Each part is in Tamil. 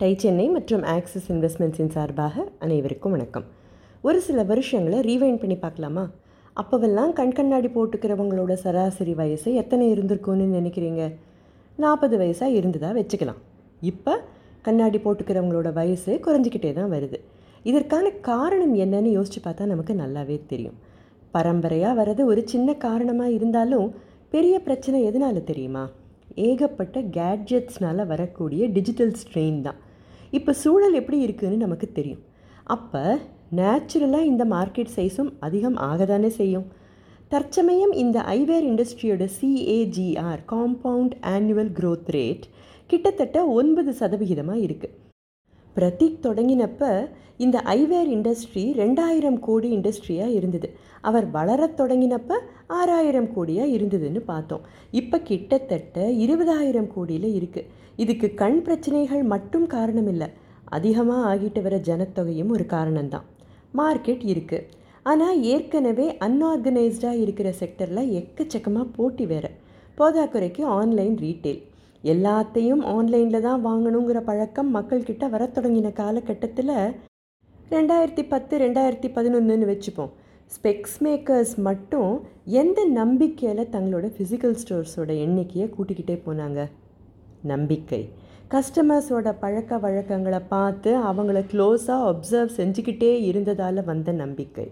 டை சென்னை மற்றும் ஆக்சிஸ் இன்வெஸ்ட்மெண்ட்ஸின் சார்பாக அனைவருக்கும் வணக்கம். ஒரு சில வருஷங்களை ரீவைண்ட் பண்ணி பார்க்கலாமா? அப்போவெல்லாம் கண் கண்ணாடி போட்டுக்கிறவங்களோட சராசரி வயசு எத்தனை இருந்திருக்கும்னு நினைக்கிறீங்க? நாற்பது வயசாக இருந்ததாக வச்சுக்கலாம். இப்போ கண்ணாடி போட்டுக்கிறவங்களோட வயசு குறைஞ்சிக்கிட்டே தான் வருது. இதற்கான காரணம் என்னன்னு யோசித்து பார்த்தா நமக்கு நல்லாவே தெரியும். பரம்பரையாக வர்றது ஒரு சின்ன காரணமாக இருந்தாலும் பெரிய பிரச்சனை எதனால தெரியுமா? ஏகப்பட்ட கேட்ஜெட்ஸ்னால் வரக்கூடிய டிஜிட்டல் ஸ்ட்ரெயின் தான். இப்போ சூழல் எப்படி இருக்குதுன்னு நமக்கு தெரியும். அப்போ நேச்சுரலாக இந்த மார்க்கெட் சைஸும் அதிகம் ஆகதானே செய்யும். தற்சமயம் இந்த eyewear இண்டஸ்ட்ரியோட CAGR compound annual growth rate கிட்டத்தட்ட ஒன்பது சதவிகிதமாக இருக்குது பிரதீக் தொடங்கினப்ப இந்த ஐவேர் இண்டஸ்ட்ரி ரெண்டாயிரம் கோடி இண்டஸ்ட்ரியாக இருந்தது. அவர் வளரத் தொடங்கினப்ப ஆறாயிரம் கோடியாக இருந்ததுன்னு பார்த்தோம். இப்போ கிட்டத்தட்ட இருபதாயிரம் கோடியில் இருக்குது இதுக்கு கண் பிரச்சனைகள் மட்டும் காரணம் இல்லை அதிகமாக ஆகிட்டு வர ஜனத்தொகையும் ஒரு காரணம்தான். மார்க்கெட் இருக்குது ஆனால் ஏற்கனவே அன்ஆர்கனைஸ்டாக இருக்கிற செக்டரில் எக்கச்சக்கமாக போட்டி வேறு. போதாக்குறைக்கு ஆன்லைன் ரீட்டெயில் எல்லாத்தையும் ஆன்லைனில் தான் வாங்கணுங்கிற பழக்கம் மக்கள்கிட்ட வரத் தொடங்கின காலகட்டத்தில் ரெண்டாயிரத்தி பத்து ரெண்டாயிரத்தி பதினொன்றுன்னு வச்சுப்போம். ஸ்பெக்ஸ் மேக்கர்ஸ் மட்டும் எந்த நம்பிக்கையில் தங்களோட ஃபிசிக்கல் ஸ்டோர்ஸோட எண்ணிக்கையை கூட்டிக்கிட்டே போனாங்க? நம்பிக்கை. கஸ்டமர்ஸோட பழக்க வழக்கங்களை பார்த்து அவங்கள க்ளோஸாக அப்சர்வ் செஞ்சுக்கிட்டே இருந்ததால் வந்த நம்பிக்கை.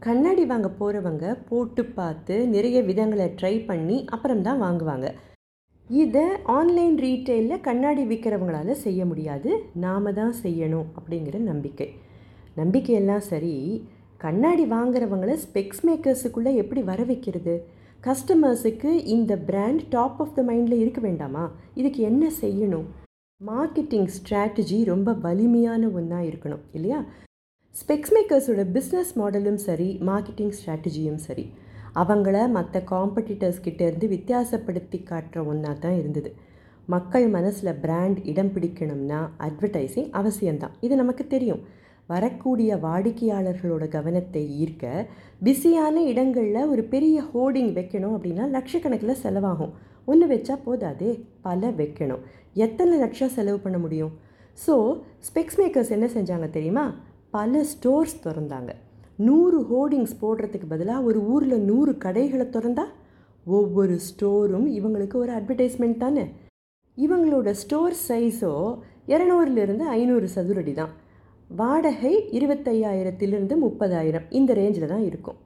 கண்ணாடி வாங்க போகிறவங்க போட்டு பார்த்து நிறைய விதங்களை ட்ரை பண்ணி அப்புறம்தான் வாங்குவாங்க. இதை ஆன்லைன் ரீட்டெயிலில் கண்ணாடி விற்கிறவங்களால செய்ய முடியாது. நாம் தான் செய்யணும் அப்படிங்கிற நம்பிக்கை. நம்பிக்கையெல்லாம் சரி கண்ணாடி வாங்குறவங்கள ஸ்பெக்ஸ் மேக்கர்ஸுக்குள்ளே எப்படி வர வைக்கிறது? கஸ்டமர்ஸுக்கு இந்த பிராண்ட் டாப் ஆஃப் த மைண்டில் இருக்க வேண்டாமா? இதுக்கு என்ன செய்யணும்? மார்க்கெட்டிங் ஸ்ட்ராட்டஜி ரொம்ப வலிமையான ஒன்றா இருக்கணும் இல்லையா? ஸ்பெக்ஸ் மேக்கர்ஸோட பிஸ்னஸ் மாடலும் சரி மார்க்கெட்டிங் ஸ்ட்ராட்டஜியும் சரி. அவங்கள மற்ற காம்படிட்டர்ஸ் கிட்டேருந்து வித்தியாசப்படுத்தி காட்டுற ஒன்றா தான் இருந்தது. மக்கள் மனசில் பிராண்ட் இடம் பிடிக்கணும்னா அட்வர்டைஸிங் அவசியம்தான். இது நமக்கு தெரியும். வரக்கூடிய வாடிக்கையாளர்களோட கவனத்தை ஈர்க்க பிஸியான இடங்களில் ஒரு பெரிய ஹோர்டிங் வைக்கணும் அப்படின்னா லட்சக்கணக்கில் செலவாகும். ஒன்று வச்சா போதாதே? பல வைக்கணும். எத்தனை லட்சம் செலவு பண்ண முடியும்? ஸோ ஸ்பெக்ஸ் மேக்கர்ஸ் என்ன செஞ்சாங்க தெரியுமா? பல ஸ்டோர்ஸ் திறந்தாங்க. நூறு ஹோர்டிங்ஸ் போடுறதுக்கு பதிலாக ஒரு ஊரில் நூறு கடைகளை திறந்தா ஒவ்வொரு ஸ்டோரும் இவங்களுக்கு ஒரு அட்வர்டைஸ்மெண்ட் தானே. இவங்களோட ஸ்டோர் சைஸோ இரநூறுலேருந்து ஐநூறு சதுரடி தான் வாடகை இருபத்தையாயிரத்திலிருந்து முப்பதாயிரம். இந்த ரேஞ்சில் தான் இருக்கும்.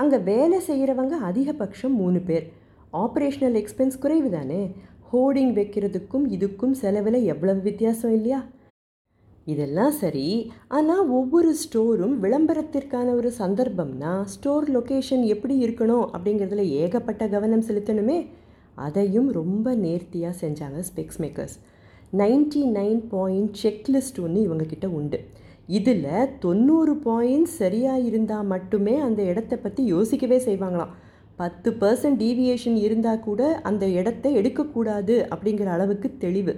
அங்கே வேலை செய்கிறவங்க அதிகபட்சம் மூணு பேர். ஆப்ரேஷனல் எக்ஸ்பென்ஸ் குறைவு தானே. ஹோர்டிங் வைக்கிறதுக்கும் இதுக்கும் செலவில் எவ்வளவு வித்தியாசம் இல்லையா? இதெல்லாம் சரி ஆனால் ஒவ்வொரு ஸ்டோரும் விளம்பரத்திற்கான ஒரு சந்தர்ப்பம்னா ஸ்டோர் லொக்கேஷன் எப்படி இருக்கணும் அப்படிங்கிறதுல ஏகப்பட்ட கவனம் செலுத்தணுமே? அதையும் ரொம்ப நேர்த்தியாக செஞ்சாங்க specs makers ninety nine point checklist ஒன்று இவங்கக்கிட்ட உண்டு. இதில் தொண்ணூறு பாயிண்ட் சரியாக இருந்தால் மட்டுமே அந்த இடத்த பற்றி யோசிக்கவே செய்வாங்களாம். பத்து பர்சன்ட் டீவியேஷன் இருந்தால் கூட அந்த இடத்த எடுக்கக்கூடாது அப்படிங்கிற அளவுக்கு தெளிவு.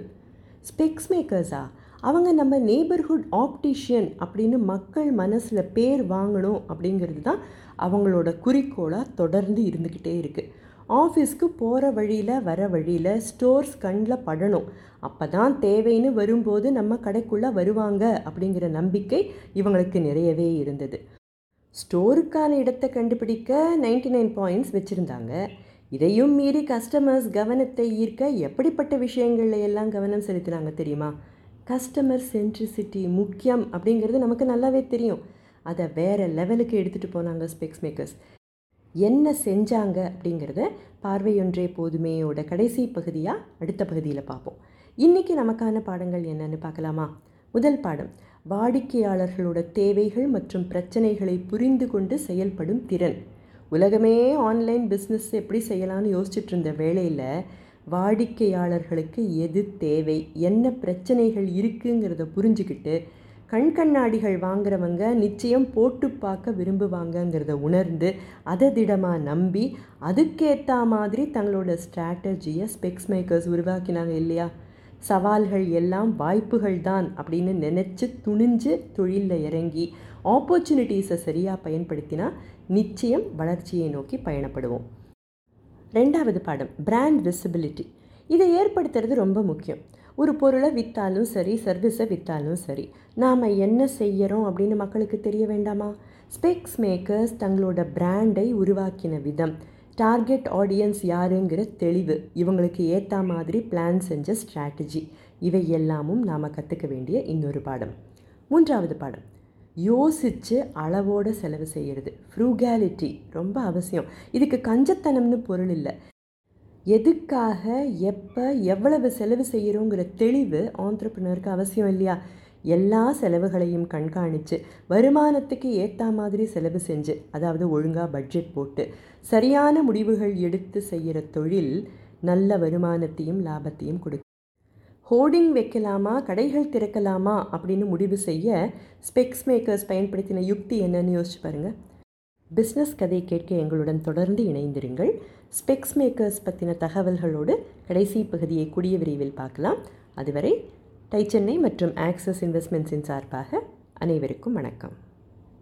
ஸ்பெக்ஸ் மேக்கர்ஸா அவங்க நம்ம நெய்பர்ஹுட் ஆப்டிஷியன் அப்படின்னு மக்கள் மனசில் பேர் வாங்கணும் அப்படிங்கிறது தான் அவங்களோட குறிக்கோளாக தொடர்ந்து இருந்துக்கிட்டே இருக்குது ஆஃபீஸ்க்கு போகிற வழியில் வர வழியில் ஸ்டோர்ஸ் கண்ணில் படணும். அப்போ தான் தேவைன்னு வரும்போது நம்ம கடைக்குள்ளே வருவாங்க அப்படிங்கிற நம்பிக்கை இவங்களுக்கு நிறையவே இருந்தது. ஸ்டோருக்கான இடத்தை கண்டுபிடிக்க நைன்டி நைன் பாயிண்ட்ஸ் வச்சுருந்தாங்க. இதையும் மீறி கஸ்டமர்ஸ் கவனத்தை ஈர்க்க எப்படிப்பட்ட விஷயங்கள்ல எல்லாம் கவனம் செலுத்தினாங்க தெரியுமா? கஸ்டமர் சென்ட்ரிசிட்டி முக்கியம் அப்படிங்கிறது நமக்கு நல்லாவே தெரியும். அதை வேறு லெவலுக்கு எடுத்துகிட்டு போனாங்க ஸ்பெக்ஸ் மேக்கர்ஸ் என்ன செஞ்சாங்க அப்படிங்கிறத பார்வையொன்றே போதுமேயோட கடைசி பகுதியாக அடுத்த பகுதியில் பார்ப்போம். இன்றைக்கி நமக்கான பாடங்கள் என்னென்னு பார்க்கலாமா? முதல் பாடம் வாடிக்கையாளர்களோட தேவைகள் மற்றும் பிரச்சனைகளை புரிந்து கொண்டு செயல்படும் திறன். உலகமே ஆன்லைன் பிஸ்னஸ் எப்படி செய்யலாம்னு யோசிச்சுட்டு இருந்த வேலையில் வாடிக்கையாளர்களுக்கு எது தேவை என்ன பிரச்சனைகள் இருக்குங்கிறத புரிஞ்சுக்கிட்டு கண் கண்ணாடிகள் வாங்குறவங்க நிச்சயம் போட்டு பார்க்க விரும்புவாங்கங்கிறத உணர்ந்து அதை திடமாக நம்பி அதுக்கேற்ற மாதிரி தங்களோட ஸ்ட்ராட்டஜியை ஸ்பெக்ஸ் மேக்கர்ஸ் உருவாக்கினாங்க இல்லையா? சவால்கள் எல்லாம் வாய்ப்புகள் தான் அப்படின்னு நினச்சி துணிஞ்சு தொழிலில் இறங்கி ஆப்பர்ச்சுனிட்டிஸை சரியாக பயன்படுத்தினா நிச்சயம் வளர்ச்சியை நோக்கி பயணப்படுவோம். ரெண்டாவது பாடம் பிராண்ட் விசிபிலிட்டி இதை ஏற்படுத்துறது ரொம்ப முக்கியம். ஒரு பொருளை விற்றாலும் சரி சர்வீஸை விற்றாலும் சரி நாம் என்ன செய்கிறோம் அப்படின்னு மக்களுக்கு தெரிய வேண்டாமா? ஸ்பெக்ஸ் மேக்கர்ஸ் தங்களோட பிராண்டை உருவாக்கின விதம் டார்கெட் ஆடியன்ஸ் யாருங்கிற தெளிவு இவங்களுக்கு ஏற்ற மாதிரி பிளான் செஞ்ச ஸ்ட்ராட்டஜி இவை எல்லாமும் நாம் கற்றுக்க வேண்டிய இன்னொரு பாடம். மூன்றாவது பாடம் யோசித்து அளவோடு செலவு செய்கிறது ஃப்ரூகாலிட்டி ரொம்ப அவசியம். இதுக்கு கஞ்சத்தனம்னு பொருள் இல்லை. எதுக்காக எப்போ எவ்வளவு செலவு செய்கிறோங்கிற தெளிவு ஆண்டர்பிரினருக்கு அவசியம் இல்லையா? எல்லா செலவுகளையும் கண்காணித்து வருமானத்துக்கு ஏற்ற மாதிரி செலவு செஞ்சு அதாவது ஒழுங்காக பட்ஜெட் போட்டு சரியான முடிவுகள் எடுத்து செய்கிற தொழில் நல்ல வருமானத்தையும் லாபத்தையும் கொடுக்கும். ஹோர்டிங் வைக்கலாமா? கடைகள் திறக்கலாமா? அப்படின்னு முடிவு செய்ய ஸ்பெக்ஸ் மேக்கர்ஸ் பயன்படுத்தின யுக்தி என்னன்னு யோசிச்சு பாருங்கள் பிஸ்னஸ் கதை கேட்க எங்களுடன் தொடர்ந்து இணைந்திருங்கள். ஸ்பெக்ஸ் மேக்கர்ஸ் பற்றின தகவல்களோடு கடைசி பகுதியை கூடிய விரைவில் பார்க்கலாம். அதுவரை டை சென்னை மற்றும் ஆக்சஸ் இன்வெஸ்ட்மெண்ட்ஸின் சார்பாக அனைவருக்கும் வணக்கம்.